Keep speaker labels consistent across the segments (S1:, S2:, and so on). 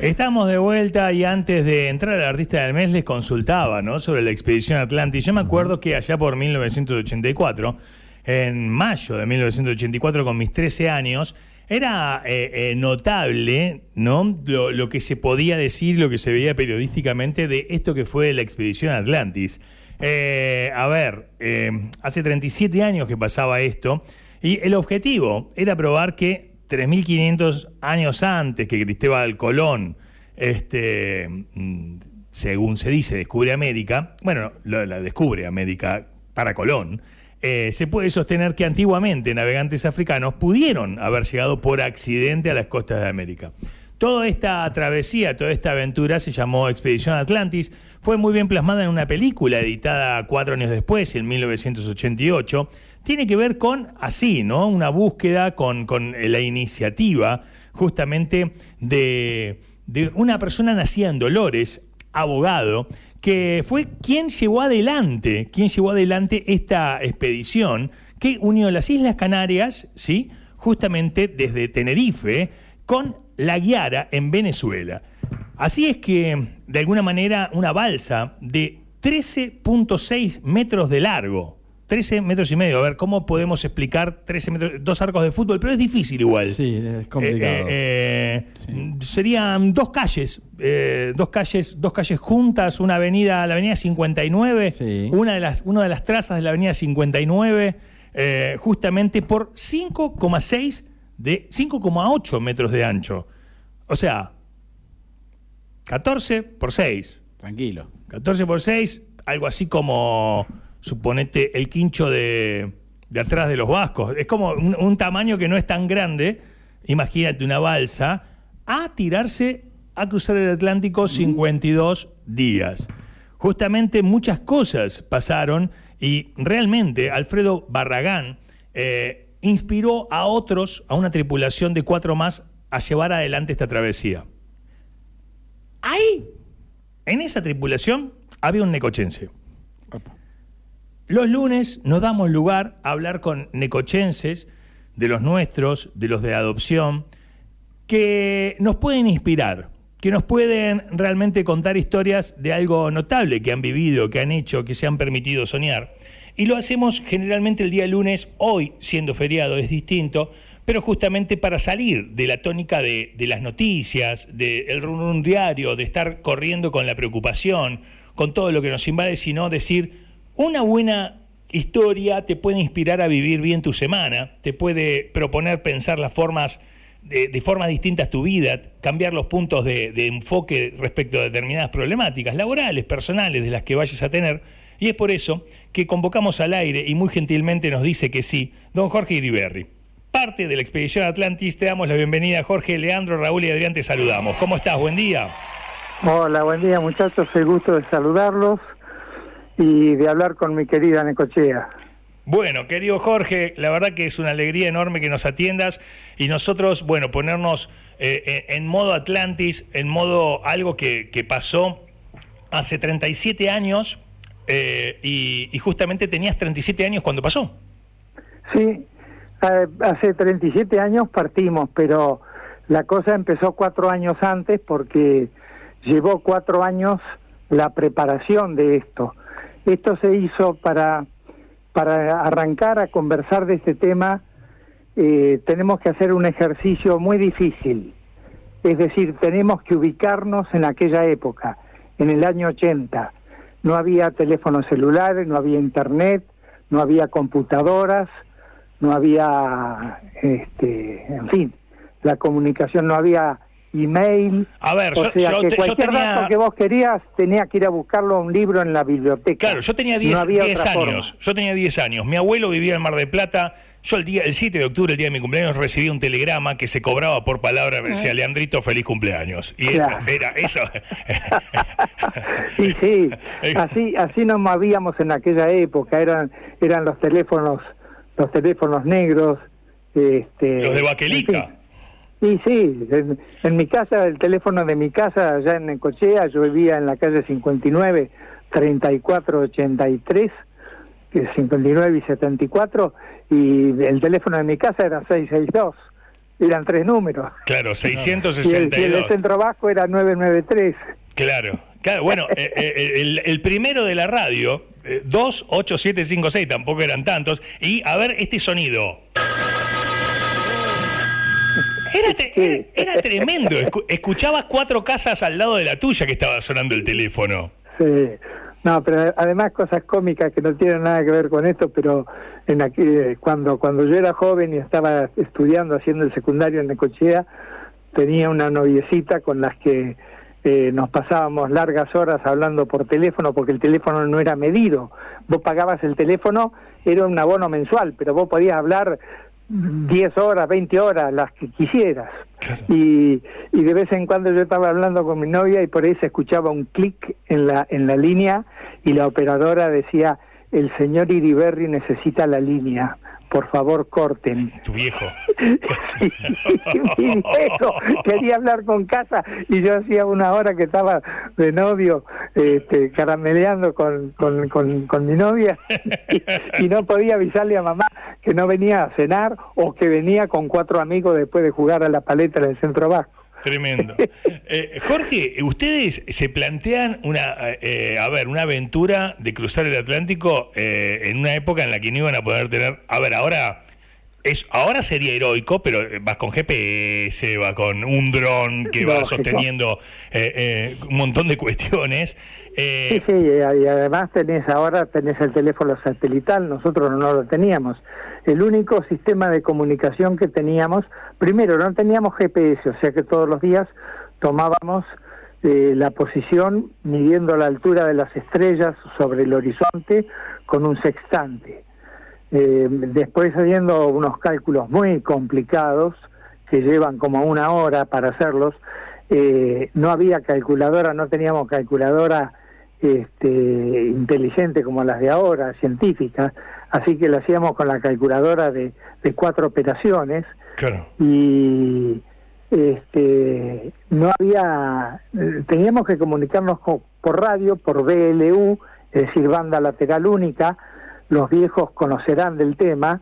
S1: Estamos de vuelta y antes de entrar al artista del mes les consultaba ¿no? sobre la expedición Atlantis. Yo me acuerdo que allá por 1984, en mayo de 1984, con mis 13 años, era eh, eh, notable ¿no? Lo, que se podía decir, lo que se veía periodísticamente de esto que fue la expedición Atlantis. Eh, a ver, hace 37 años que pasaba esto y el objetivo era probar que 3.500 años antes que Cristóbal Colón, este, mm, según se dice, descubre América, bueno, la descubre América para Colón, eh, se puede sostener que antiguamente navegantes africanos pudieron haber llegado por accidente a las costas de América. Toda esta travesía, toda esta aventura se llamó Expedición Atlantis, fue muy bien plasmada en una película editada cuatro años después, en 1988, tiene que ver con así, ¿no? Una búsqueda con, la iniciativa justamente de, una persona nacida en Dolores, abogado, que fue quien llevó adelante, quien llevó adelante esta expedición que unió las Islas Canarias, ¿sí? justamente desde Tenerife, con La Guiara en Venezuela. Así es que, de alguna manera, una balsa de 13.6 metros de largo, 13 metros y medio. A ver, ¿cómo podemos explicar 13 metros? Dos arcos de fútbol, pero es difícil igual.
S2: Sí, es complicado.
S1: Eh, eh, serían dos calles, eh, dos calles, dos calles juntas, una avenida, la avenida 59, una, de las, una de las trazas de la avenida 59, justamente por 5,6 de 5,8 metros de ancho. O sea, 14 por 6.
S2: Tranquilo.
S1: 14 por 6, algo así como suponete, el quincho de, atrás de los vascos. Es como un, tamaño que no es tan grande, imagínate una balsa, a tirarse a cruzar el Atlántico 52 días. Justamente muchas cosas pasaron y realmente Alfredo Barragán eh, inspiró a otros, a una tripulación de cuatro más, a llevar adelante esta travesía. Ahí, en esa tripulación, había un necochense. Los lunes nos damos lugar a hablar con necochenses, de los nuestros, de los de adopción, que nos pueden inspirar, que nos pueden realmente contar historias de algo notable que han vivido, que han hecho, que se han permitido soñar. Y lo hacemos generalmente el día lunes, hoy siendo feriado es distinto, pero justamente para salir de la tónica de, las noticias, del run, diario, de estar corriendo con la preocupación, con todo lo que nos invade, sino decir, una buena historia te puede inspirar a vivir bien tu semana, te puede proponer pensar las formas de, formas distintas tu vida, cambiar los puntos de, enfoque respecto a determinadas problemáticas laborales, personales, de las que vayas a tener. Y es por eso que convocamos al aire y muy gentilmente nos dice que sí, don Jorge Iriberri. Parte de la expedición Atlantis, te damos la bienvenida, Jorge, Leandro, Raúl y Adrián, te saludamos. ¿Cómo estás? Buen día.
S3: Hola, buen día muchachos, el gusto de saludarlos y de hablar con mi querida Necochea.
S1: Bueno, querido Jorge, la verdad que es una alegría enorme que nos atiendas y nosotros, bueno, ponernos eh, en modo Atlantis, en modo algo que, pasó hace 37 años eh, y, justamente tenías 37 años cuando pasó.
S3: Sí, eh, hace 37 años partimos, pero la cosa empezó cuatro años antes porque llevó cuatro años la preparación de esto. Esto se hizo para, para arrancar a conversar de este tema, eh, tenemos que hacer un ejercicio muy difícil. Es decir, tenemos que ubicarnos en aquella época, en el año 80. No había teléfonos celulares, no había internet, no había computadoras, no había, este, en fin, la comunicación, no había email.
S1: A ver,
S3: o sea, que cualquier dato que vos querías tenía que ir a buscarlo a un libro en la biblioteca.
S1: Claro, yo tenía 10 años. Yo tenía 10 años. Mi abuelo vivía en Mar del Plata. Yo el día el 7 de octubre, el día de mi cumpleaños, recibí un telegrama que se cobraba por palabra, me decía, Leandrito, feliz cumpleaños. Y era, eso.
S3: sí, sí, así, así nos movíamos en aquella época, eran, eran los teléfonos, los teléfonos negros. Este,
S1: los de Baquelita.
S3: Sí, sí, en, mi casa, el teléfono de mi casa, allá en Necochea, yo vivía en la calle 59, 3483, que es 59 y 74, y el teléfono de mi casa era 662. eran tres números.
S1: Claro,
S3: Y el,
S1: 662.
S3: y el de centro bajo era 993.
S1: Claro, claro. Bueno, eh, eh, el, el primero de la radio, eh, 28756, tampoco eran tantos. Y a ver este sonido. Era, era- era tremendo. Escu- escuchabas cuatro casas al lado de la tuya que estaba sonando el teléfono.
S3: Sí. No, pero además cosas cómicas que no tienen nada que ver con esto, pero en aquí, eh, cuando cuando yo era joven y estaba estudiando, haciendo el secundario en Necochea, tenía una noviecita con las que eh, nos pasábamos largas horas hablando por teléfono porque el teléfono no era medido. Vos pagabas el teléfono, era un abono mensual, pero vos podías hablar 10 horas, 20 horas, las que quisieras. Y, y de vez en cuando yo estaba hablando con mi novia y por ahí se escuchaba un clic en la, en la línea y la operadora decía, el señor Iriberri necesita la línea, por favor corten.
S1: Tu viejo.
S3: Y mi viejo quería hablar con casa y yo hacía una hora que estaba de novio este, carameleando con, con, con, con mi novia y, y no podía avisarle a mamá que no venía a cenar o que venía con cuatro amigos después de jugar a la paleta en el centro bajo.
S1: Tremendo. Eh, Jorge, ustedes se plantean una, eh, a ver, una aventura de cruzar el Atlántico eh, en una época en la que no iban a poder tener, a ver, ahora es, ahora sería heroico, pero eh, vas con GPS, va con un dron que va sosteniendo eh, eh, un montón de cuestiones. Eh,
S3: Sí, sí, y además tenés ahora tenés el teléfono satelital, nosotros no lo teníamos. El único sistema de comunicación que teníamos, primero no teníamos GPS, o sea que todos los días tomábamos eh, la posición midiendo la altura de las estrellas sobre el horizonte con un sextante. Eh, después haciendo unos cálculos muy complicados que llevan como una hora para hacerlos, eh, no había calculadora, no teníamos calculadora este, inteligente como las de ahora, científicas, así que lo hacíamos con la calculadora de, de cuatro operaciones
S1: claro.
S3: y este no había teníamos que comunicarnos co- por radio por BLU es decir banda lateral única los viejos conocerán del tema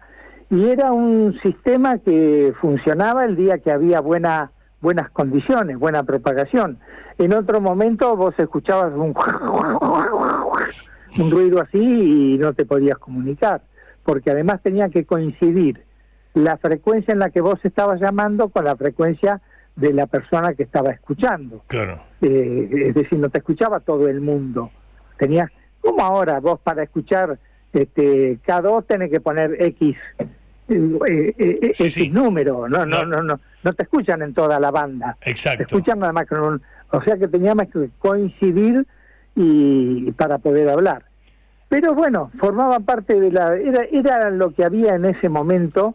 S3: y era un sistema que funcionaba el día que había buena buenas condiciones buena propagación en otro momento vos escuchabas un un ruido así y no te podías comunicar porque además tenía que coincidir la frecuencia en la que vos estabas llamando con la frecuencia de la persona que estaba escuchando.
S1: Claro.
S3: Eh, es decir, no te escuchaba todo el mundo. Tenías, como ahora, vos para escuchar este, K2 tenés que poner X, eh, eh, eh,
S1: Sí,
S3: X
S1: sí.
S3: número, no, no,
S1: No.
S3: no, no, te escuchan en toda la banda. Te
S1: Exacto.
S3: escuchan nada más con un, o sea que teníamos que coincidir y para poder hablar. Pero bueno, formaban parte de la, era, era lo que había en ese momento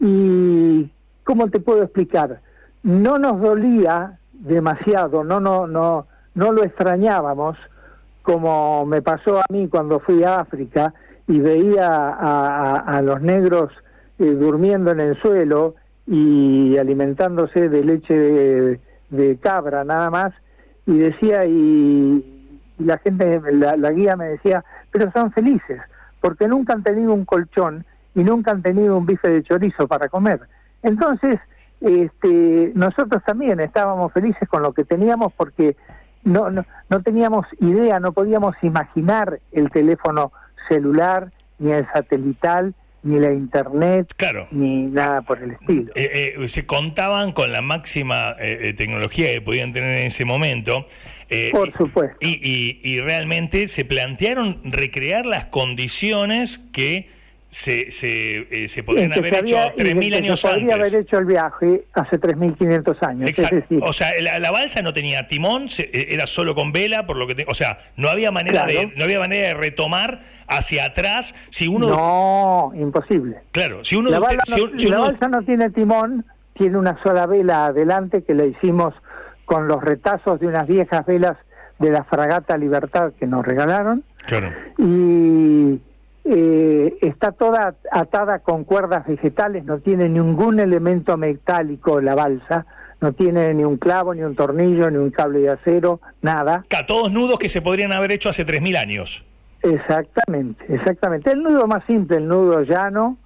S3: y cómo te puedo explicar, no nos dolía demasiado, no, no, no, no lo extrañábamos como me pasó a mí cuando fui a África y veía a, los negros eh, durmiendo en el suelo y alimentándose de leche de, cabra nada más y decía y la gente la guía me decía pero son felices porque nunca han tenido un colchón y nunca han tenido un bife de chorizo para comer entonces este nosotros también estábamos felices con lo que teníamos porque no, no, no teníamos idea, no podíamos imaginar el teléfono celular, ni el satelital, ni la internet,
S1: Claro.
S3: ni nada por el estilo.
S1: Eh, eh, se contaban con la máxima eh, eh, tecnología que podían tener en ese momento.
S3: Por supuesto.
S1: Y, y- y realmente se plantearon recrear las condiciones que se, se, eh, se podrían haber
S3: se
S1: hecho
S3: había- y de
S1: 3.000
S3: que
S1: años
S3: se podría
S1: antes.
S3: haber hecho el viaje hace 3.500 años.
S1: Exacto.
S3: Es decir,
S1: O sea, la, la balsa no tenía timón, se- eh, era solo con vela, por lo que, te- o sea, no había manera
S3: Claro.
S1: de, no había manera de retomar hacia atrás si uno,
S3: no, imposible.
S1: claro, si uno,
S3: La, balsa no,
S1: si- si
S3: la
S1: uno-
S3: balsa no tiene timón, tiene una sola vela adelante que la hicimos con los retazos de unas viejas velas de la fragata Libertad que nos regalaron.
S1: claro.
S3: y eh, está toda atada con cuerdas vegetales, no tiene ningún elemento metálico la balsa, no tiene ni un clavo, ni un tornillo, ni un cable de acero, nada.
S1: Ca- todos nudos que se podrían haber hecho hace 3.000 años.
S3: Exactamente, exactamente. El nudo más simple, el nudo llano,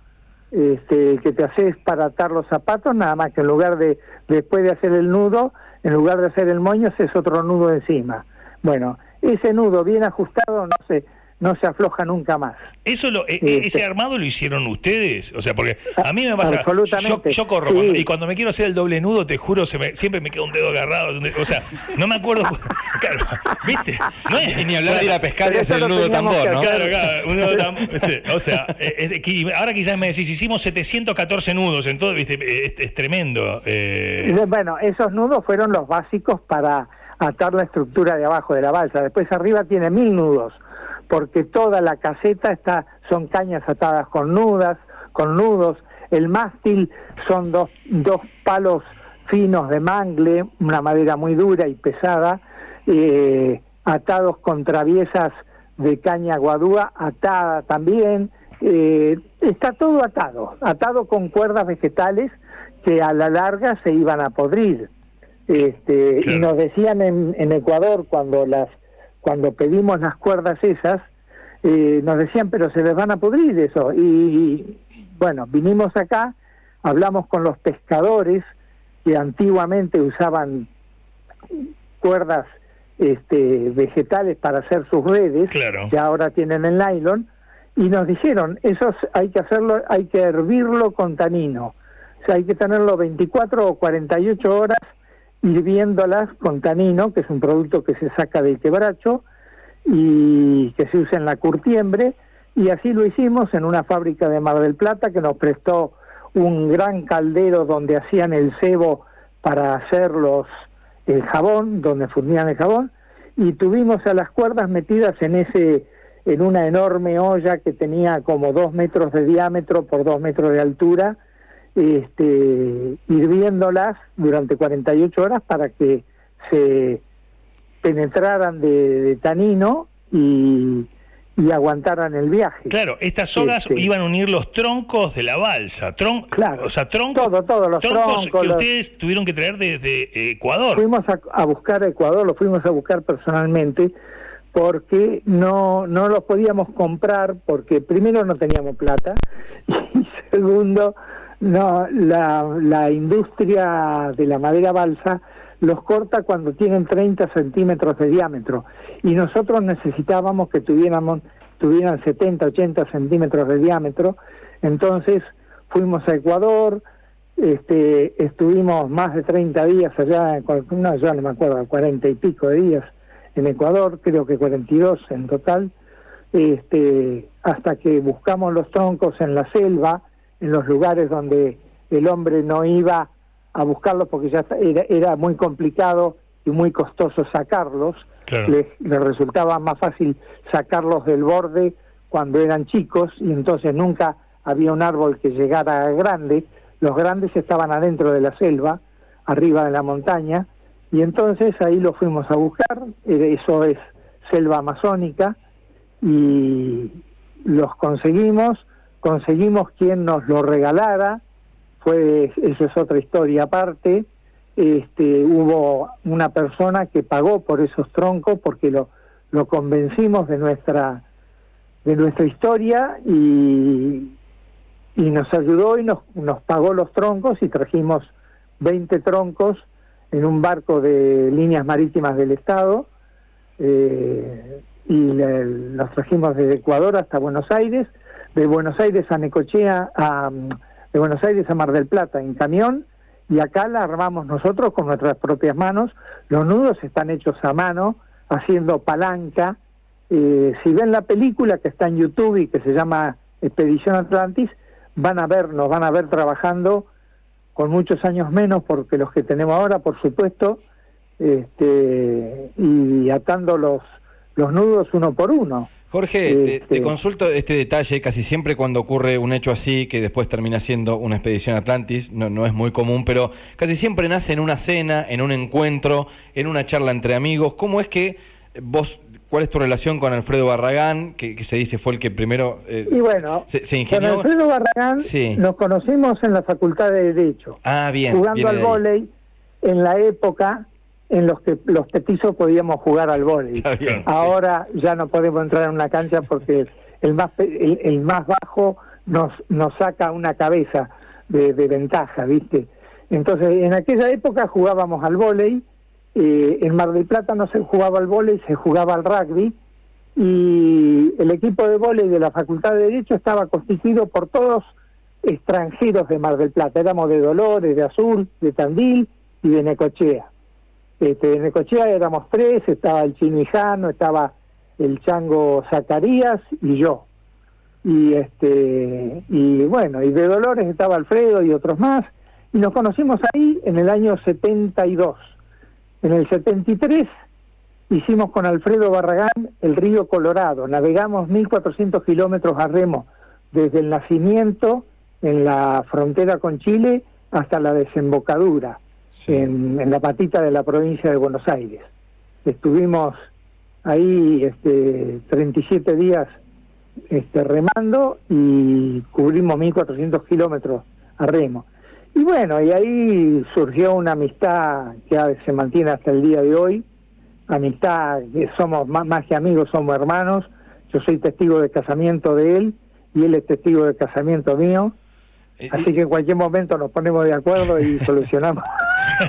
S3: este, que te haces para atar los zapatos, nada más que en lugar de, después de hacer el nudo, en lugar de hacer el moño, haces otro nudo encima. Bueno, ese nudo bien ajustado, no sé, no se afloja nunca más.
S1: Eso lo, e- e- ese armado lo hicieron ustedes, o sea, porque a mí me pasa, yo,
S3: Absolutamente,
S1: yo corro
S3: sí.
S1: cuando- y cuando me quiero hacer el doble nudo, te juro, se me, siempre me queda un dedo agarrado, o sea, no me acuerdo, claro, ¿viste? No es
S2: Y ni hablar de ir a pescar y hacer el nudo tambor, ¿no?
S1: Claro, claro, un nudo tam- este, o sea, eh, es ahora quizás me decís, hicimos 714 nudos, en todo, ¿viste? Es, es tremendo. eh,
S3: Bueno, esos nudos fueron los básicos para atar la estructura de abajo de la balsa. Después arriba tiene mil nudos, porque toda la caseta está, son cañas atadas con nudas, con nudos. El mástil son dos, dos palos finos de mangle, una madera muy dura y pesada, eh, atados con traviesas de caña guadúa, atada también. eh, está todo atado, atado con cuerdas vegetales que a la larga se iban a podrir. Este,
S1: Claro.
S3: Y nos decían en, en Ecuador cuando las cuando pedimos las cuerdas esas, eh, nos decían, pero se les van a pudrir eso. Y bueno, vinimos acá, hablamos con los pescadores que antiguamente usaban cuerdas este, vegetales para hacer sus redes,
S1: Claro.
S3: que ahora tienen el nylon, y nos dijeron, eso es- hay que hacerlo, hay que hervirlo con tanino. O sea, hay que tenerlo 24 o 48 horas hirviéndolas con tanino, que es un producto que se saca del quebracho y que se usa en la curtiembre, y así lo hicimos en una fábrica de Mar del Plata que nos prestó un gran caldero donde hacían el cebo para hacer los el jabón, donde fundían el jabón, y tuvimos a las cuerdas metidas en ese en una enorme olla que tenía como dos metros de diámetro por dos metros de altura, este, hirviéndolas durante 48 horas para que se penetraran de, de tanino y, y aguantaran el viaje.
S1: Claro, estas sogas
S3: Este.
S1: iban a unir los troncos de la balsa. Tron,
S3: Claro.
S1: O sea, troncos,
S3: Todo, todo, los troncos,
S1: que
S3: los-
S1: ustedes tuvieron que traer desde Ecuador.
S3: Fuimos a, a buscar a Ecuador, lo fuimos a buscar personalmente porque no, no los podíamos comprar porque primero no teníamos plata y segundo no la, la industria de la madera balsa los corta cuando tienen 30 centímetros de diámetro. Y nosotros necesitábamos que tuviéramos tuvieran 70 80 centímetros de diámetro. Entonces fuimos a Ecuador este, estuvimos más de 30 días allá, no, ya no me acuerdo, 40 y pico de días en Ecuador, creo que 42 en total, este, hasta que buscamos los troncos en la selva, en los lugares donde el hombre no iba a buscarlos porque ya era, era muy complicado y muy costoso sacarlos,
S1: Claro.
S3: les, les resultaba más fácil sacarlos del borde cuando eran chicos y entonces nunca había un árbol que llegara grande, los grandes estaban adentro de la selva, arriba de la montaña, y entonces ahí lo fuimos a buscar, eh, eso es selva amazónica, y los conseguimos, conseguimos quien nos lo regalara, fue, eso es otra historia aparte, este, hubo una persona que pagó por esos troncos porque lo, lo convencimos de nuestra de nuestra historia y, y nos ayudó y nos, nos pagó los troncos y trajimos 20 troncos en un barco de líneas marítimas del Estado eh, y los trajimos desde Ecuador hasta Buenos Aires, de Buenos Aires a Necochea, a, de Buenos Aires a Mar del Plata en camión y acá la armamos nosotros con nuestras propias manos. Los nudos están hechos a mano, haciendo palanca. Eh, si ven la película que está en YouTube y que se llama Expedición Atlantis, van a ver, nos van a ver trabajando con muchos años menos porque los que tenemos ahora, por supuesto, este, y atando los, los nudos uno por uno.
S2: Jorge, te,
S3: Este-
S2: te consulto este detalle, casi siempre cuando ocurre un hecho así, que después termina siendo una expedición Atlantis, no, no es muy común, pero casi siempre nace en una cena, en un encuentro, en una charla entre amigos. ¿Cómo es que vos, cuál es tu relación con Alfredo Barragán, que, que se dice fue el que primero eh,
S3: Y bueno,
S2: se, se
S3: con
S2: ingenió?
S3: Alfredo Barragán
S2: Sí.
S3: nos conocimos en la Facultad de Derecho.
S2: Ah, bien.
S3: jugando al vóley en la época en los que los petizos podíamos jugar al vóley.
S2: Sí.
S3: Ahora ya no podemos entrar en una cancha porque el más el, el más bajo nos, nos saca una cabeza de, ventaja, ¿viste? Entonces, en aquella época jugábamos al vóley, eh, en Mar del Plata no se jugaba al vóley, se jugaba al rugby, y el equipo de vóley de la Facultad de Derecho estaba constituido por todos extranjeros de Mar del Plata, éramos de Dolores, de Azul, de Tandil y de Necochea. Este, de Necochea éramos tres, estaba el Chino estaba el Chango Zacarías y yo. Y este y bueno y de Dolores estaba Alfredo y otros más y nos conocimos ahí en el año 72 en el 73 hicimos con Alfredo Barragán el río Colorado navegamos 1400 kilómetros a remo desde el nacimiento en la frontera con Chile hasta la desembocadura en, la patita de la provincia de Buenos Aires. Estuvimos ahí este 37 días este, remando y cubrimos 1.400 kilómetros a remo. Y bueno, y ahí surgió una amistad que se mantiene hasta el día de hoy, amistad somos más, que amigos, somos hermanos, yo soy testigo de casamiento de él y él es testigo de casamiento mío, así que en cualquier momento nos ponemos de acuerdo y solucionamos.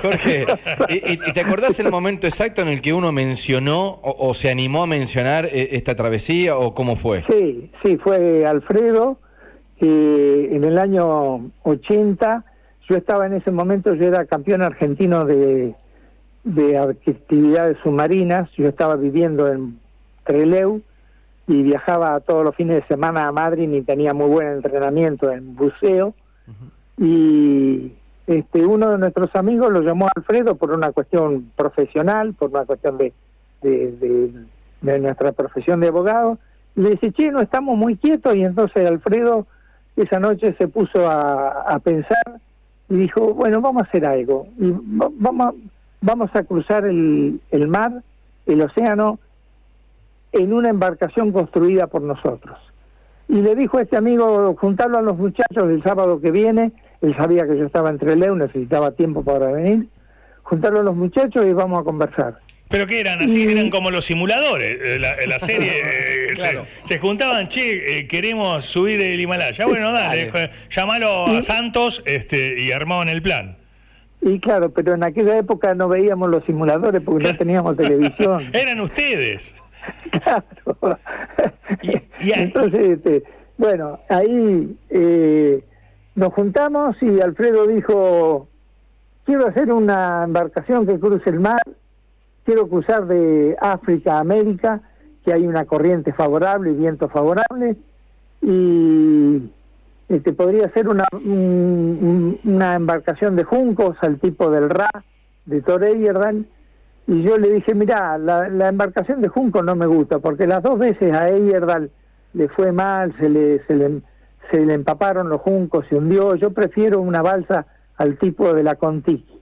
S2: Jorge, ¿y, te acordás el momento exacto en el que uno mencionó o, se animó a mencionar eh, esta travesía o cómo fue?
S3: Sí, sí, fue Alfredo, que en el año 80, yo estaba en ese momento, yo era campeón argentino de, de actividades submarinas, yo estaba viviendo en Treleu y viajaba todos los fines de semana a Madrid y tenía muy buen entrenamiento en buceo. Y este, uno de nuestros amigos lo llamó Alfredo por una cuestión profesional, por una cuestión de, de, nuestra profesión de abogado, y le dice, che, no estamos muy quietos, y entonces Alfredo esa noche se puso a, pensar y dijo, bueno, vamos a hacer algo, y vamos, vamos a cruzar el, el mar, el océano, en una embarcación construida por nosotros. Y le dijo a este amigo, juntarlo a los muchachos el sábado que viene, él sabía que yo estaba entre Leo, necesitaba tiempo para venir, juntarlo a los muchachos y vamos a conversar.
S1: ¿Pero qué eran? Así eran como los simuladores. Eh, la, la serie eh, se, juntaban, che, eh, queremos subir el Himalaya. Bueno, dale, llamalo a Santos este, y armaban el plan.
S3: Y claro, pero en aquella época no veíamos los simuladores porque no teníamos televisión.
S1: eran ustedes.
S3: Claro. Entonces, este, bueno, ahí eh, nos juntamos y Alfredo dijo, quiero hacer una embarcación que cruce el mar, quiero cruzar de África a América, que hay una corriente favorable y viento favorable, y este, podría ser una, una embarcación de juncos al tipo del Ra, de Toreyerdan, y yo le dije, mira, la, la, embarcación de juncos no me gusta, porque las dos veces a Eyerdal le fue mal, se le, se le se le empaparon los juncos, se hundió. Yo prefiero una balsa al tipo de la Contiki.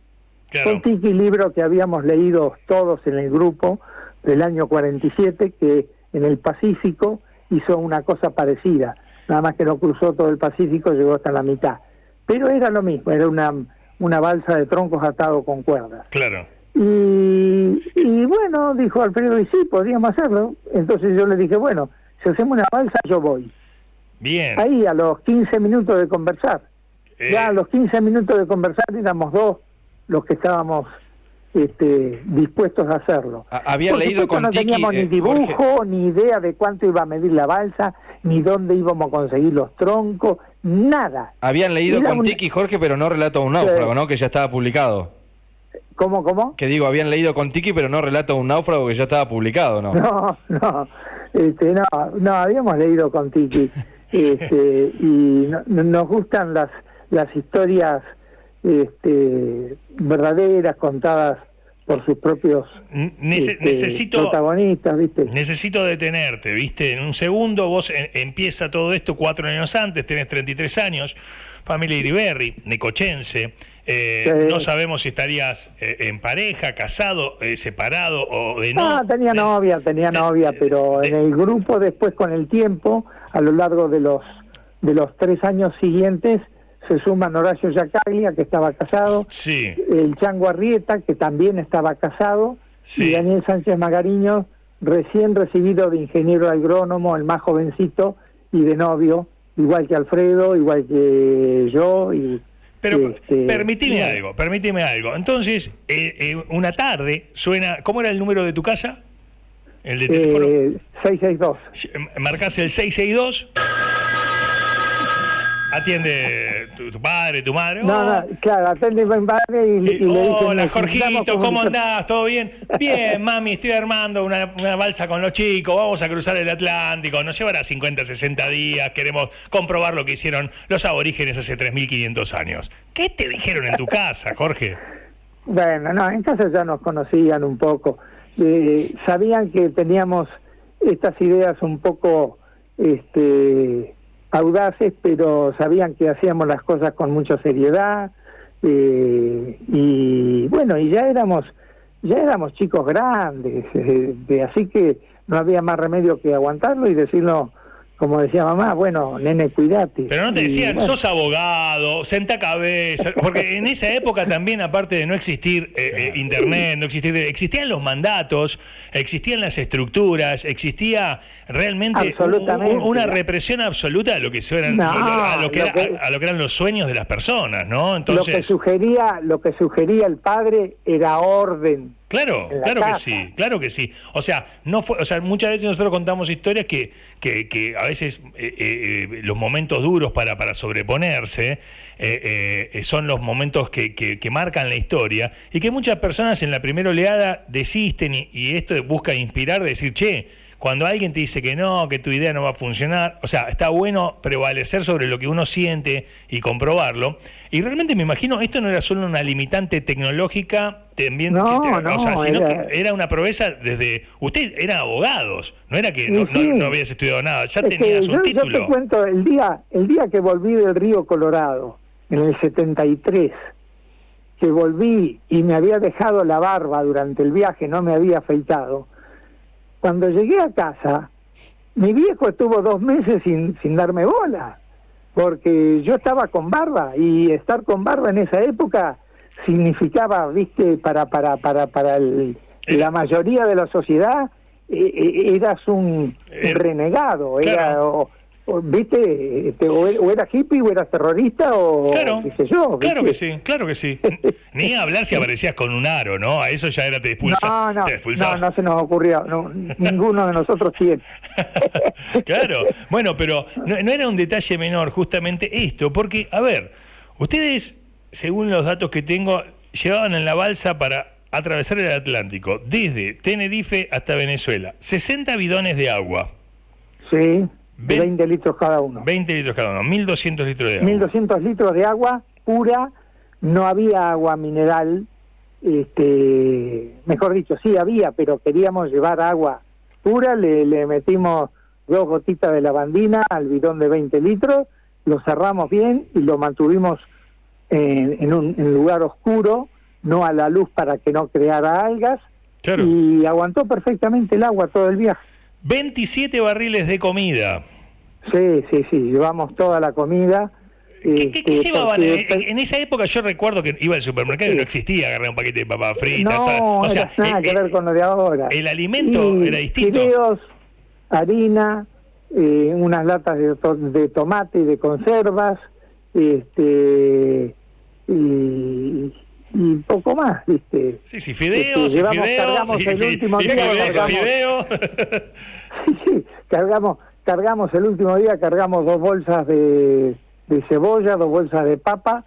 S3: Contiki, libro que habíamos leído todos en el grupo del año 47, que en el Pacífico hizo una cosa parecida, nada más que no cruzó todo el Pacífico, llegó hasta la mitad. Pero era lo mismo, era una, una balsa de troncos atado con cuerdas.
S1: Claro.
S3: Y, y bueno, dijo Alfredo, y sí, podríamos hacerlo. Entonces yo le dije, bueno, si hacemos una balsa, yo voy.
S1: Bien.
S3: Ahí a los 15 minutos de conversar. Eh. Ya a los 15 minutos de conversar éramos dos los que estábamos este, dispuestos a hacerlo.
S2: Habían leído con
S3: No teníamos ni eh, dibujo, ni idea de cuánto iba a medir la balsa, ni dónde íbamos a conseguir los troncos, nada.
S2: Habían leído con Tiki, Jorge, pero no relato a un náufrago, ¿no? Que ya estaba publicado.
S3: ¿Cómo, cómo?
S2: Que digo, habían leído con Tiki, pero no relato a un náufrago que ya estaba publicado, ¿no?
S3: No, no, este, no, no, habíamos leído con Tiki. este, y nos gustan las, las historias este, verdaderas contadas por sus propios este, necesito, protagonistas, ¿viste?
S1: Necesito detenerte, ¿viste? En un segundo vos empieza todo esto cuatro años antes, tenés 33 años, familia Iriberri, necochense, eh, no sabemos si estarías eh, en pareja, casado, eh, separado o de
S3: no. tenía novia, tenía novia, pero en el grupo después con el tiempo, a lo largo de los de los tres años siguientes, se suman Horacio Yacaglia, que estaba casado,
S1: sí.
S3: el Chango Arrieta, que también estaba casado, y Daniel Sánchez Magariño, recién recibido de ingeniero agrónomo, el más jovencito, y de novio, igual que Alfredo, igual que yo. y
S1: Pero
S3: este,
S1: permitime algo, permíteme algo. Entonces, eh, eh, una tarde suena. ¿Cómo era el número de tu casa? El de teléfono.
S3: Eh, 662.
S1: Marcás el 662. Atiende tu, tu padre, tu madre.
S3: No,
S1: Oh,
S3: no, claro, atende mi padre y,
S1: eh,
S3: y le dicen,
S1: Hola, Jorgito, ¿cómo andás? ¿Todo bien? Bien, mami, estoy armando una, una balsa con los chicos, vamos a cruzar el Atlántico, nos llevará 50, 60 días, queremos comprobar lo que hicieron los aborígenes hace 3.500 años. ¿Qué te dijeron en tu casa, Jorge?
S3: Bueno, no, en casa ya nos conocían un poco. Eh, sabían que teníamos estas ideas un poco este, audaces, pero sabían que hacíamos las cosas con mucha seriedad. eh, y bueno, y ya éramos ya éramos chicos grandes, eh, de- así que no había más remedio que aguantarlo y decirlo, como decía mamá, bueno, nene, cuídate.
S1: Pero no te
S3: Y,
S1: decían,
S3: bueno,
S1: sos abogado, senta cabeza, porque en esa época también, aparte de no existir eh, eh, internet, no existir, existían los mandatos, existían las estructuras, existía realmente un-
S3: Absolutamente.
S1: un- una represión absoluta a lo que eran,
S3: No,
S1: a, lo que
S3: lo
S1: era-
S3: que-
S1: a lo que eran los sueños de las personas, ¿no?
S3: lo que
S1: Entonces,
S3: sugería, lo que sugería el padre era orden.
S1: Claro, claro que sí, claro que sí. O sea, no fue, o sea, muchas veces nosotros contamos historias que, que, que a veces eh, eh, los momentos duros para, para sobreponerse eh, eh, son los momentos que, que- que marcan la historia y que muchas personas en la primera oleada desisten y, y esto busca inspirar, decir, che, cuando alguien te dice que no, que tu idea no va a funcionar, o sea, está bueno prevalecer sobre lo que uno siente y comprobarlo. Y realmente me imagino, esto no era solo una limitante tecnológica, también,
S3: No,
S1: que te- o sea, sino
S3: era-
S1: que era una proeza desde... Usted era abogados, no era que no,
S3: sí.
S1: no- no habías estudiado nada, ya tenías
S3: yo,
S1: un
S3: yo
S1: título.
S3: te cuento, el día, el día que volví del río Colorado, en el 73, que volví y me había dejado la barba durante el viaje, no me había afeitado, cuando llegué a casa, mi viejo estuvo dos meses sin, sin darme bola, porque yo estaba con barba y estar con barba en esa época significaba, viste, para para para para el- la mayoría de la sociedad eh, eh, eras un
S1: Eh,
S3: renegado, era
S1: claro.
S3: o, viste, este, o, era- o eras hippie o eras terrorista o
S1: Claro,
S3: qué sé yo.
S1: claro que sí, claro que sí. Ni hablar si aparecías con un aro, ¿no? A eso ya era te
S3: No,
S1: expulsa,
S3: no,
S1: te
S3: no,
S1: expulsaba.
S3: no se nos ocurrió, no, ninguno de nosotros tiene.
S1: claro. Bueno, pero no, no era un detalle menor justamente esto, porque, a ver, ustedes, según los datos que tengo, llevaban en la balsa para atravesar el Atlántico, desde Tenerife hasta Venezuela, 60 bidones de agua,
S3: Sí, de
S1: Ven-
S3: 20 litros cada uno.
S1: 20 litros cada uno, 1200 litros de agua.
S3: 1200 litros de agua pura, no había agua mineral, este, mejor dicho, sí había, pero queríamos llevar agua pura, le, le metimos dos gotitas de lavandina al bidón de 20 litros, lo cerramos bien y lo mantuvimos en, en un en lugar oscuro, no a la luz para que no creara algas,
S1: Claro.
S3: y aguantó perfectamente el agua todo el viaje.
S1: 27 barriles de comida.
S3: Sí, sí, sí, llevamos toda la comida.
S1: ¿Qué, qué- qué
S3: este,
S1: llevaban?
S3: porque-
S1: Eh, En esa época yo recuerdo que iba al supermercado y no existía agarrar un paquete de papas fritas.
S3: No,
S1: tal. o sea,
S3: era nada
S1: eh,
S3: que ver
S1: eh,
S3: con lo de ahora.
S1: el alimento era distinto.
S3: Fideos, harina, eh, unas latas de, to- de tomate y de conservas, este y, y poco más, ¿viste?
S1: Sí, sí, fideos,
S3: Este, llevamos-
S1: fideos,
S3: cargamos el último día, cargamos-
S1: fideo.
S3: Sí, sí, cargamos, cargamos el último día, cargamos dos bolsas de, de cebolla, dos bolsas de papa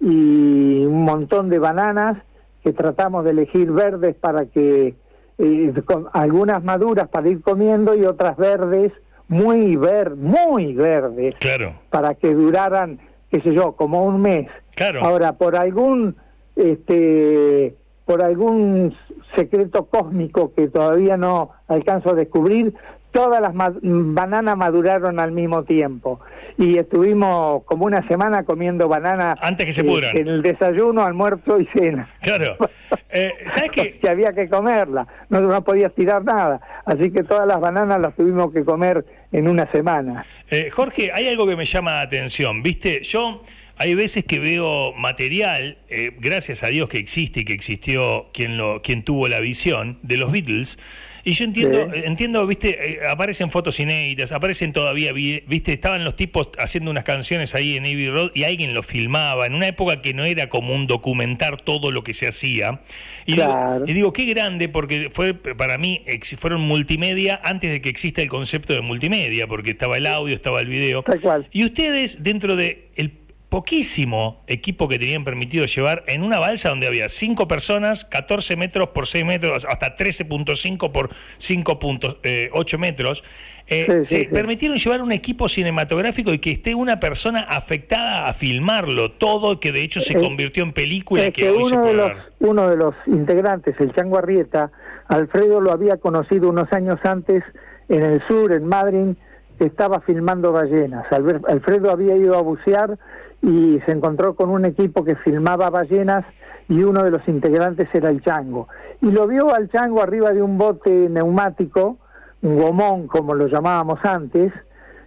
S3: y un montón de bananas que tratamos de elegir verdes para que, eh, con algunas maduras para ir comiendo y otras verdes, muy ver, muy verdes,
S1: claro,
S3: para que duraran, qué sé yo, como un mes.
S1: claro.
S3: Ahora, por algún, este, por algún secreto cósmico que todavía no alcanzo a descubrir, todas las ma- bananas maduraron al mismo tiempo. Y estuvimos como una semana comiendo bananas
S1: Antes que se
S3: eh,
S1: pudran.
S3: en el desayuno, almuerzo y cena.
S1: Claro. Eh, ¿Sabes qué?
S3: que había que comerla, no, no podías tirar nada. Así que todas las bananas las tuvimos que comer en una semana.
S1: Eh, Jorge, hay algo que me llama la atención. Viste, yo hay veces que veo material, eh, gracias a Dios que existe y que existió quien, lo, quien tuvo la visión, de los Beatles. Y yo entiendo,
S3: Sí.
S1: entiendo, viste, eh, aparecen fotos inéditas, aparecen todavía, vi- viste, estaban los tipos haciendo unas canciones ahí en Abbey Road y alguien lo filmaba, en una época que no era común documentar todo lo que se hacía. Y,
S3: Claro.
S1: digo, y digo, qué grande, porque fue para mí, ex- fueron multimedia antes de que exista el concepto de multimedia, porque estaba el audio, estaba el video.
S3: Tal cual.
S1: Y ustedes, dentro de el poquísimo equipo que tenían permitido llevar en una balsa donde había cinco personas, 14 metros por 6 metros, hasta 13.5 por 5.8 metros, eh,
S3: Sí, sí,
S1: se
S3: sí.
S1: permitieron llevar un equipo cinematográfico y que esté una persona afectada a filmarlo todo, que de hecho se
S3: Eh,
S1: convirtió en película
S3: Es
S1: que,
S3: que
S1: hoy se
S3: uno de,
S1: puede
S3: los,
S1: ver.
S3: uno de los integrantes, el Chango Arrieta, Alfredo lo había conocido unos años antes en el sur, en Madrid, estaba filmando ballenas. Alfredo había ido a bucear y se encontró con un equipo que filmaba ballenas y uno de los integrantes era el Chango. Y lo vio al Chango arriba de un bote neumático, un gomón como lo llamábamos antes,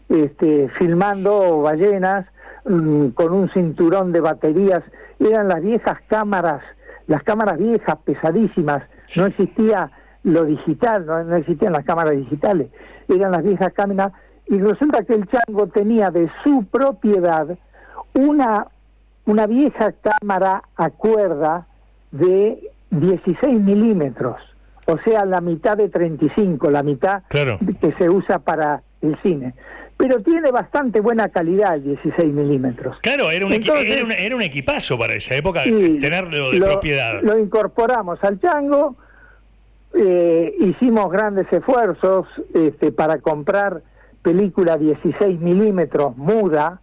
S3: este, filmando ballenas mm, con un cinturón de baterías. Eran las viejas cámaras, las cámaras viejas, pesadísimas. No existía lo digital, no, no existían las cámaras digitales. Eran las viejas cámaras. Y resulta que el chango tenía de su propiedad una, una vieja cámara a cuerda de 16 milímetros, o sea, la mitad de 35, la mitad
S1: Claro.
S3: que se usa para el cine. Pero tiene bastante buena calidad el 16 milímetros.
S1: Claro, era un,
S3: Entonces-
S1: era, un, era un equipazo para esa época tenerlo de
S3: lo-
S1: propiedad.
S3: Lo incorporamos al chango, eh, hicimos grandes esfuerzos este, para comprar película 16 milímetros muda,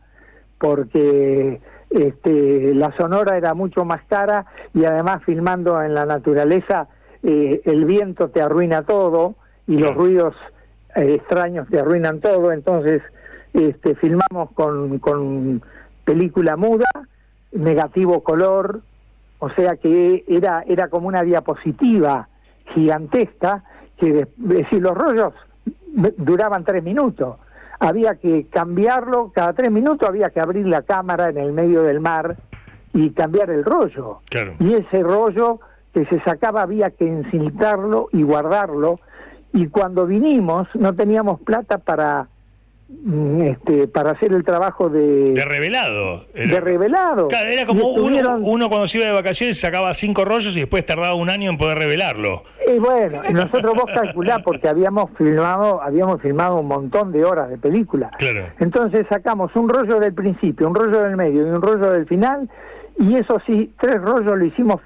S3: porque este, la sonora era mucho más cara y además filmando en la naturaleza eh, el viento te arruina todo y los ruidos eh, extraños te arruinan todo, entonces este, filmamos con, con película muda, negativo color, o sea que era, era como una diapositiva gigantesca, que es decir, los rollos duraban tres minutos. Había que cambiarlo, cada tres minutos había que abrir la cámara en el medio del mar y cambiar el rollo.
S1: Claro.
S3: Y ese rollo que se sacaba había que encintarlo y guardarlo. Y cuando vinimos no teníamos plata para este para hacer el trabajo de,
S1: De revelado. Era-
S3: de revelado.
S1: Claro, era como uno, uno cuando se iba de vacaciones sacaba cinco rollos y después tardaba un año en poder revelarlo.
S3: Y bueno, nosotros vos calculás porque habíamos filmado, habíamos filmado un montón de horas de película.
S1: Claro.
S3: Entonces sacamos un rollo del principio, un rollo del medio y un rollo del final, y eso sí, tres rollos lo hicimos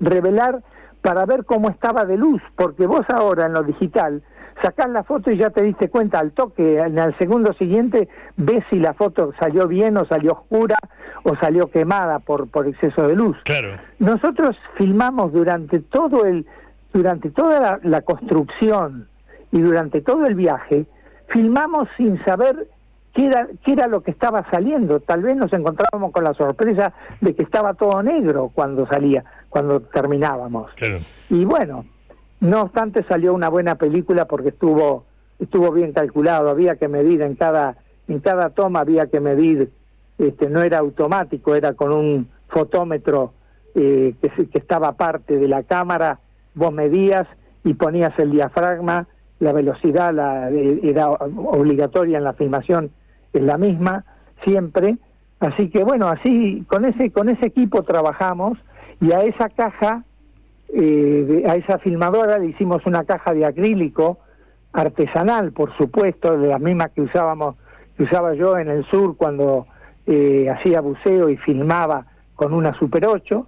S3: revelar para ver cómo estaba de luz, porque vos ahora en lo digital sacás la foto y ya te diste cuenta al toque, en el segundo siguiente ves si la foto salió bien o salió oscura o salió quemada por, por exceso de luz.
S1: Claro.
S3: Nosotros filmamos durante todo el, durante toda la, la construcción y durante todo el viaje, filmamos sin saber qué era, qué era lo que estaba saliendo. Tal vez nos encontrábamos con la sorpresa de que estaba todo negro cuando salía, cuando terminábamos.
S1: Claro.
S3: Y bueno, no obstante salió una buena película porque estuvo estuvo bien calculado, había que medir en cada en cada toma había que medir, este no era automático, era con un fotómetro eh, que, que estaba aparte de la cámara, vos medías y ponías el diafragma, la velocidad la, eh, era obligatoria en la filmación, es la misma siempre, así que bueno, así con ese con ese equipo trabajamos y a esa caja eh, a esa filmadora le hicimos una caja de acrílico artesanal, por supuesto, de las mismas que usábamos, que usaba yo en el sur cuando eh, hacía buceo y filmaba con una Super 8.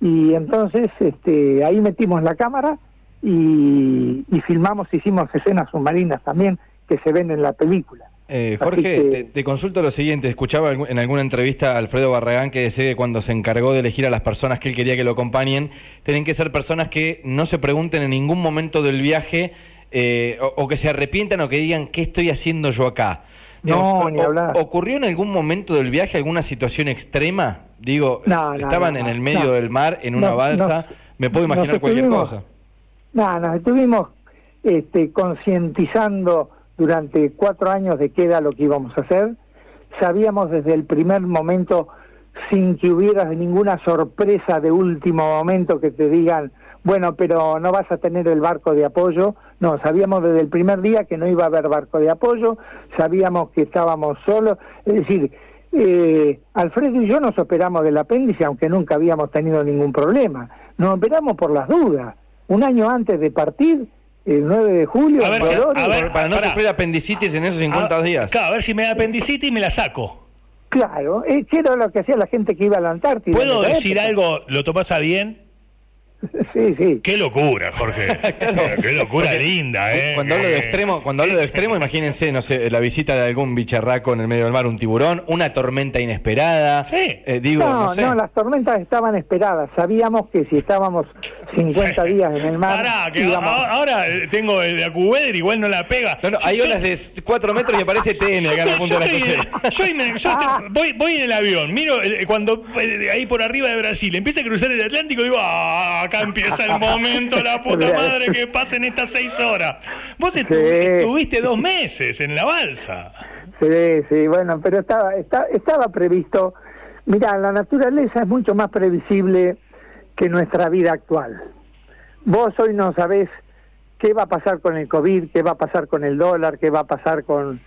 S3: Y entonces este, ahí metimos la cámara y, y filmamos, hicimos escenas submarinas también que se ven en la película.
S2: Eh, Jorge,
S3: que-
S2: te, te consulto lo siguiente. Escuchaba en alguna entrevista a Alfredo Barragán que decía que cuando se encargó de elegir a las personas que él quería que lo acompañen, tienen que ser personas que no se pregunten en ningún momento del viaje eh, o, o que se arrepientan o que digan, ¿qué estoy haciendo yo acá?
S3: No,
S2: o-
S3: ni hablar.
S2: ¿Ocurrió en algún momento del viaje alguna situación extrema? Digo,
S3: No, no,
S2: estaban
S3: no,
S2: en
S3: no,
S2: el medio
S3: no.
S2: del mar, en una
S3: No,
S2: balsa.
S3: no.
S2: Me puedo imaginar cualquier cosa.
S3: No, nos estuvimos este, concientizando durante cuatro años de qué era lo que íbamos a hacer. Sabíamos desde el primer momento sin que hubiera ninguna sorpresa de último momento que te digan, bueno, pero no vas a tener el barco de apoyo. No, sabíamos desde el primer día que no iba a haber barco de apoyo, sabíamos que estábamos solos. Es decir, eh, Alfredo y yo nos operamos del apéndice, aunque nunca habíamos tenido ningún problema. Nos operamos por las dudas. Un año antes de partir, el 9 de julio,
S1: A ver
S3: en
S1: si-
S3: Dolores,
S1: a ver,
S2: para no
S1: pará.
S2: sufrir apendicitis en esos 50
S1: Ah,
S2: días.
S1: Claro, a ver si me da apendicitis y me la saco.
S3: Claro, eh, que era lo que hacía la gente que iba a la Antártida.
S1: ¿Puedo decir
S3: época.
S1: algo? ¿Lo tomás a bien?
S3: Sí, sí.
S1: Qué locura, Jorge. Qué locura linda, ¿eh?
S2: Cuando hablo de extremo, cuando hablo de extremo, imagínense, no sé, la visita de algún bicharraco en el medio del mar, un tiburón, una tormenta inesperada.
S1: Sí.
S2: Eh, digo, no,
S3: No,
S2: sé.
S3: no, las tormentas estaban esperadas. Sabíamos que si estábamos 50 días en el mar,
S1: Pará, que
S3: íbamos-
S1: ahora eh, tengo el Acuweather, igual no la pega.
S2: No, no, hay
S1: Yo-
S2: olas de 4 metros y aparece TN acá en la
S1: Yo
S2: punta de la
S1: yo y yo estoy- voy, voy en el avión, miro eh, cuando eh, ahí por arriba de Brasil empieza a cruzar el Atlántico, digo, ah, acá empieza el momento, la puta madre que pasen estas seis horas. Vos estu-
S3: Sí.
S1: estuviste dos meses en la balsa.
S3: Sí, sí, bueno, pero estaba, está- estaba previsto. Mira, la naturaleza es mucho más previsible que nuestra vida actual. Vos hoy no sabés qué va a pasar con el COVID, qué va a pasar con el dólar, qué va a pasar con,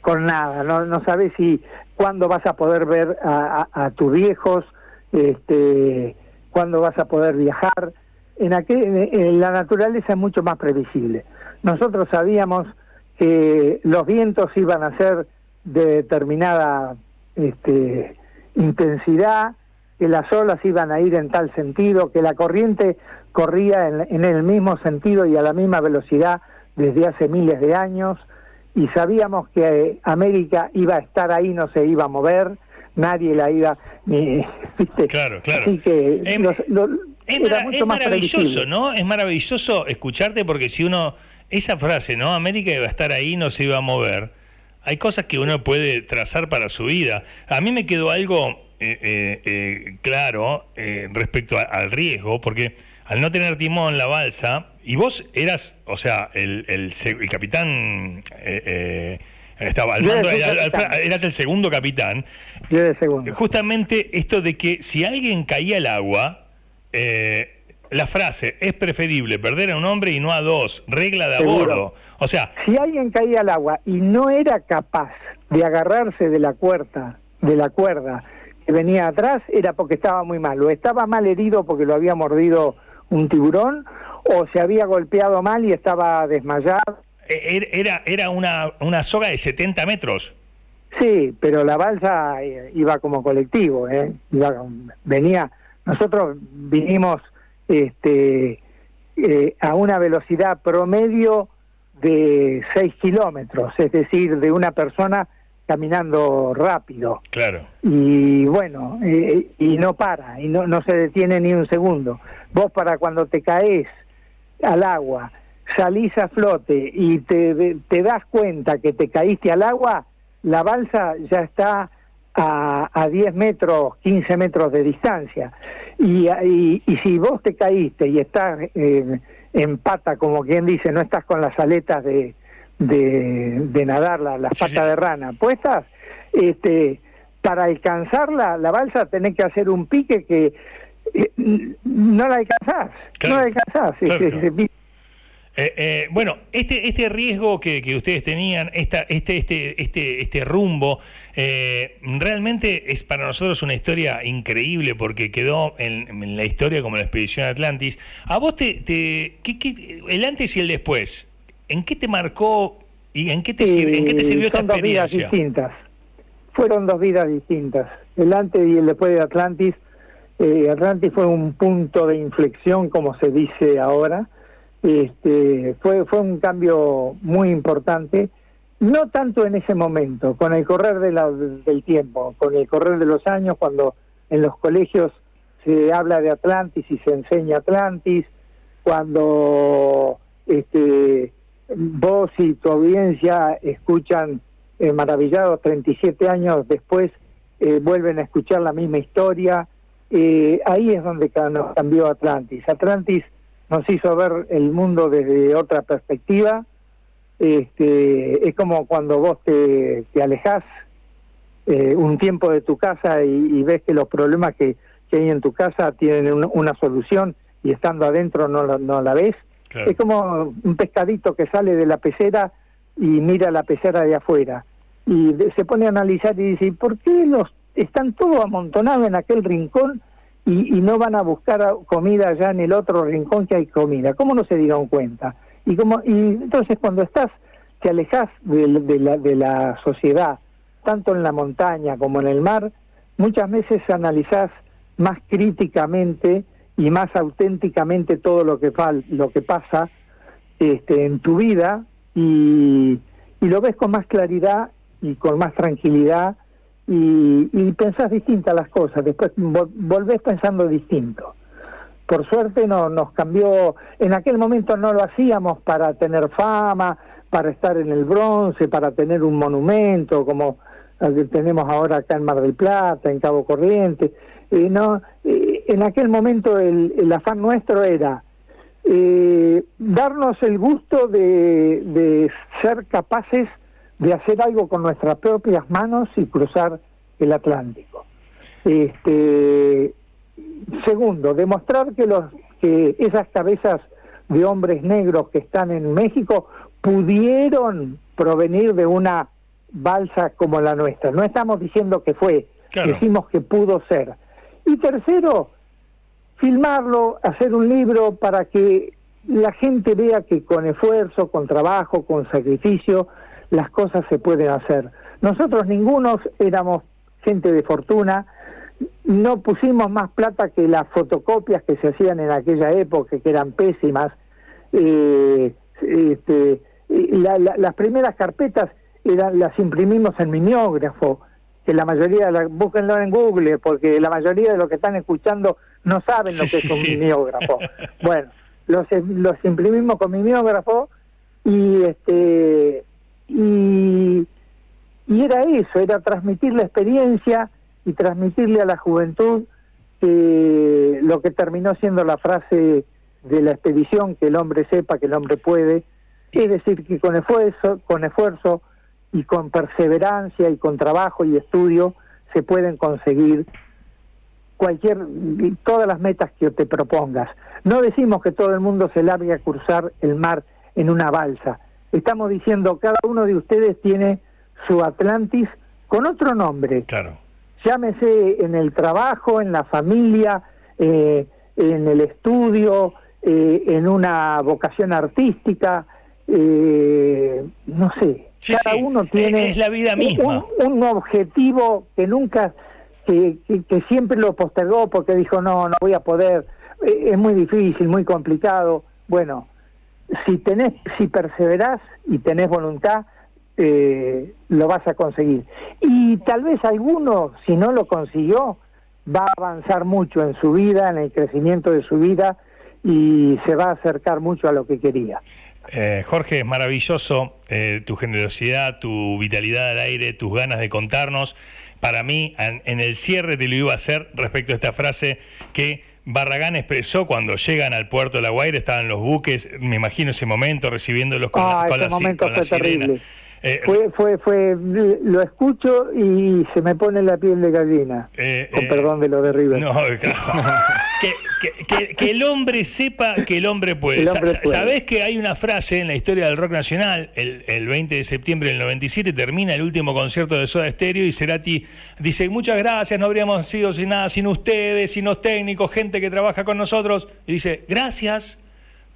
S3: con nada. No, no sabés si cuándo vas a poder ver a, a- a tus viejos, este, cuándo vas a poder viajar. En, aquel, en- la naturaleza es mucho más previsible. Nosotros sabíamos que los vientos iban a ser de determinada este, intensidad, que las olas iban a ir en tal sentido, que la corriente corría en, en el mismo sentido y a la misma velocidad desde hace miles de años, y sabíamos que eh, América iba a estar ahí, no se iba a mover, nadie la iba, ni, ¿viste?
S1: Claro, claro.
S3: Así que
S1: Em,
S3: los- lo-
S1: Es,
S3: era
S1: mara-
S3: mucho
S1: es
S3: más
S1: maravilloso,
S3: previsible.
S1: ¿no? Es maravilloso escucharte porque si uno, esa frase, ¿no? América iba a estar ahí, no se iba a mover. Hay cosas que uno puede trazar para su vida. A mí me quedó algo eh, eh, eh, claro eh, respecto a- al riesgo, porque al no tener timón la balsa, y vos eras, o sea, el, el, el capitán eh, eh, estaba al
S3: era el
S1: al- eras el segundo capitán,
S3: Yo de segundo.
S1: justamente esto de que si alguien caía al agua, eh, la frase es preferible perder a un hombre y no a dos, regla de a
S3: Seguro.
S1: bordo. O sea,
S3: Si alguien caía al agua y no era capaz de agarrarse de la cuerda, de la cuerda que venía atrás, era porque estaba muy mal. O estaba mal herido porque lo había mordido un tiburón, o se había golpeado mal y estaba desmayado.
S1: eh, er- era, era una, una soga de 70 metros.
S3: Sí, pero la balsa eh, iba como colectivo, ¿eh? Iba venía, nosotros vinimos este, eh, a una velocidad promedio de 6 kilómetros, es decir, de una persona caminando rápido.
S1: Claro.
S3: Y bueno, eh, y no para, y no, no se detiene ni un segundo. Vos para cuando te caes al agua, salís a flote y te, te das cuenta que te caíste al agua, la balsa ya está a, a 10 metros, 15 metros de distancia. Y, y, y si vos te caíste y estás eh, en pata, como quien dice, no estás con las aletas de, de, de nadar, la- las patas
S1: sí.
S3: de rana puestas, este, para alcanzarla, la balsa tenés que hacer un pique que eh, no la alcanzás,
S1: Claro.
S3: no la alcanzás.
S1: Claro,
S3: Este,
S1: claro. Eh, eh, bueno, este, este riesgo que, que ustedes tenían, esta, este, este, este, este rumbo, eh, realmente es para nosotros una historia increíble porque quedó en, en la historia como la expedición Atlantis. ¿A vos te, te qué- qué- el antes y el después, en qué te marcó y en qué te, sir- en qué te sirvió esta
S3: son dos vidas
S1: experiencia?
S3: distintas. Fueron dos vidas distintas. El antes y el después de Atlantis. Eh, Atlantis fue un punto de inflexión, como se dice ahora. Este, fue, fue un cambio muy importante, no tanto en ese momento, con el correr del tiempo, con el correr de los años, cuando en los colegios se habla de Atlantis y se enseña Atlantis, cuando este, vos y tu audiencia escuchan eh, maravillados 37 años después, eh, vuelven a escuchar la misma historia. Eh, ahí es donde nos cambió Atlantis. Atlantis nos hizo ver el mundo desde otra perspectiva. Este, es como cuando vos te, te alejás eh, un tiempo de tu casa y, ves que los problemas que, que, hay en tu casa tienen una solución y estando adentro no la, no la ves. Es como un pescadito que sale de la pecera y mira la pecera de afuera y se pone a analizar y dice, ¿por qué los están todos amontonados en aquel rincón y, no van a buscar comida allá en el otro rincón que hay comida? ¿Cómo no se dieron cuenta? Y, como, y entonces cuando estás, te alejas de, la, de la sociedad, tanto en la montaña como en el mar, muchas veces analizás más críticamente y más auténticamente todo lo que, lo que pasa este, en tu vida y, y lo ves con más claridad y con más tranquilidad y, y pensás distintas las cosas, después volvés pensando distinto. Por suerte no nos cambió, en aquel momento no lo hacíamos para tener fama, para estar en el bronce, para tener un monumento como el que tenemos ahora acá en Mar del Plata, en Cabo Corriente. Eh, no, eh, en aquel momento el, el afán nuestro era eh, darnos el gusto de, de ser capaces de hacer algo con nuestras propias manos y cruzar el Atlántico. Este, segundo, demostrar que, los, que esas cabezas de hombres negros que están en México pudieron provenir de una balsa como la nuestra. No estamos diciendo que fue, decimos que pudo ser. Y tercero, filmarlo, hacer un libro para que la gente vea que con esfuerzo, con trabajo, con sacrificio, las cosas se pueden hacer. Nosotros ningunos éramos gente de fortuna, no pusimos más plata que las fotocopias que se hacían en aquella época, que eran pésimas. Eh, este, las primeras carpetas eran, las imprimimos en mimeógrafo, que la mayoría, la, búsquenlo en Google, porque la mayoría de los que están escuchando no saben lo que es un mimeógrafo. bueno, los, los imprimimos con mimeógrafo y este y, y era eso, era transmitir la experiencia y transmitirle a la juventud que lo que terminó siendo la frase de la expedición, que el hombre sepa que el hombre puede, es decir, que con esfuerzo, con esfuerzo y con perseverancia y con trabajo y estudio se pueden conseguir cualquier todas las metas que te propongas. No decimos que todo el mundo se largue a cruzar el mar en una balsa, estamos diciendo cada uno de ustedes tiene su Atlantis con otro nombre.
S1: Claro.
S3: Llámese en el trabajo, en la familia, eh, en el estudio, eh, en una vocación artística, eh, no sé. cada uno tiene
S1: es la vida misma.
S3: Un, objetivo que nunca, que, que, siempre lo postergó porque dijo no, no voy a poder, es muy difícil, muy complicado. Bueno, si tenés, si perseverás y tenés voluntad, eh, lo vas a conseguir. Y tal vez alguno, si no lo consiguió, va a avanzar mucho en su vida, en el crecimiento de su vida y se va a acercar mucho a lo que quería.
S1: Eh, Jorge, es maravilloso eh, tu generosidad, tu vitalidad al aire, tus ganas de contarnos. Para mí, en el cierre te lo iba a hacer respecto a esta frase que Barragán expresó cuando llegan al puerto de La Guaira, estaban los buques, me imagino ese momento recibiéndolos con,
S3: ah,
S1: con,
S3: la,
S1: fue
S3: terrible. Eh, fue, fue, fue, lo escucho y se me pone la piel de gallina. Eh, con eh, perdón de lo de River.
S1: No, que, que, el hombre sepa que el hombre puede. Sabés que hay una frase en la historia del rock nacional, el, el 20 de septiembre del 97, termina el último concierto de Soda Stereo y Cerati dice, muchas gracias, no habríamos sido sin nada, sin ustedes, sin los técnicos, gente que trabaja con nosotros. Y dice, gracias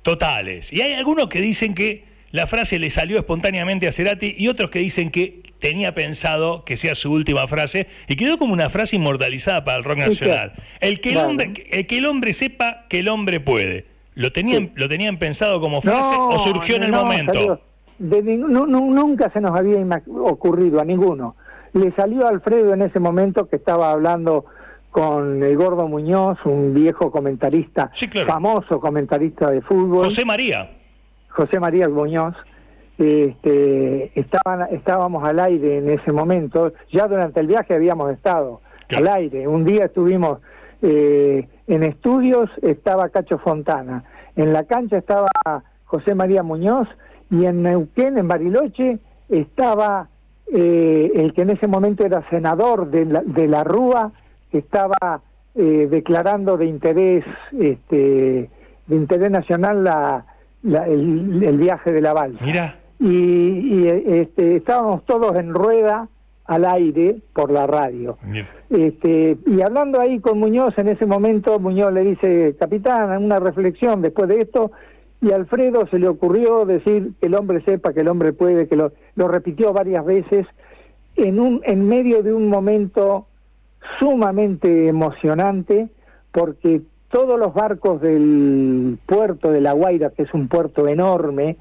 S1: totales. Y hay algunos que dicen que la frase le salió espontáneamente a Cerati y otros que dicen que tenía pensado que sea su última frase y quedó como una frase inmortalizada para el rock nacional. El que el, hombre, el que el hombre sepa que el hombre puede. ¿Lo tenían, ¿lo tenían pensado como frase o surgió en el momento?
S3: nunca se nos había ocurrido a ninguno. Le salió a Alfredo en ese momento que estaba hablando con el Gordo Muñoz, un viejo comentarista, famoso comentarista de fútbol.
S1: José María.
S3: José María Muñoz, este, estaban, estábamos al aire en ese momento, ya durante el viaje habíamos estado al aire, un día estuvimos eh, en estudios, estaba Cacho Fontana, en la cancha estaba José María Muñoz y en Neuquén, en Bariloche, estaba eh, el que en ese momento era senador de la, de la Rúa, estaba eh, declarando de interés, este, de interés nacional la, la- el, el viaje de la balsa.
S1: Mira.
S3: Y, y, este, estábamos todos en rueda al aire por la radio.
S1: Mira.
S3: Este, y hablando ahí con Muñoz, en ese momento Muñoz le dice, capitán, una reflexión después de esto, y a Alfredo se le ocurrió decir que el hombre sepa, que el hombre puede, que lo, lo repitió varias veces, en, un, en medio de un momento sumamente emocionante, porque todos los barcos del puerto de La Guaira, que es un puerto enorme,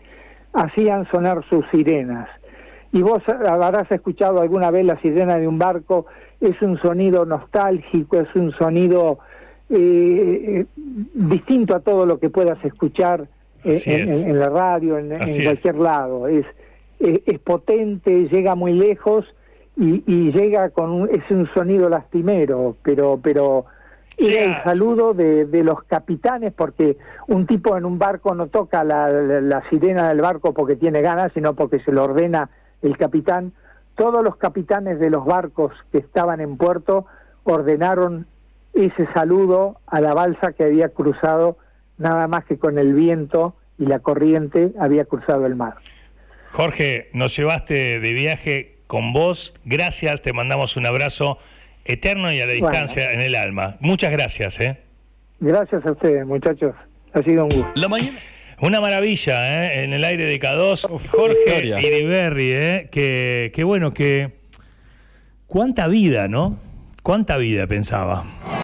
S3: hacían sonar sus sirenas. Y vos habrás escuchado alguna vez la sirena de un barco, es un sonido nostálgico, es un sonido eh, distinto a todo lo que puedas escuchar eh, en,
S1: es.
S3: en- en la radio, en, en
S1: Así es.
S3: cualquier lado. Es, es, es potente, llega muy lejos y, y llega con un, es un sonido lastimero, pero pero era el saludo de, de los capitanes porque un tipo en un barco no toca la, la- la sirena del barco porque tiene ganas, sino porque se lo ordena el capitán. Todos los capitanes de los barcos que estaban en puerto ordenaron ese saludo a la balsa que había cruzado nada más que con el viento y la corriente había cruzado el mar.
S1: Jorge, nos llevaste de viaje con vos. Gracias, te mandamos un abrazo eterno y a la
S3: Bueno.
S1: distancia en el alma. Muchas gracias, ¿eh?
S3: Gracias a ustedes, muchachos. Ha sido un gusto.
S2: La mañana.
S1: Una maravilla, ¿eh? En el aire de K2. Jorge. Iriberri, ¿eh? Que, que bueno, que... Cuánta vida, ¿no? Cuánta vida pensaba.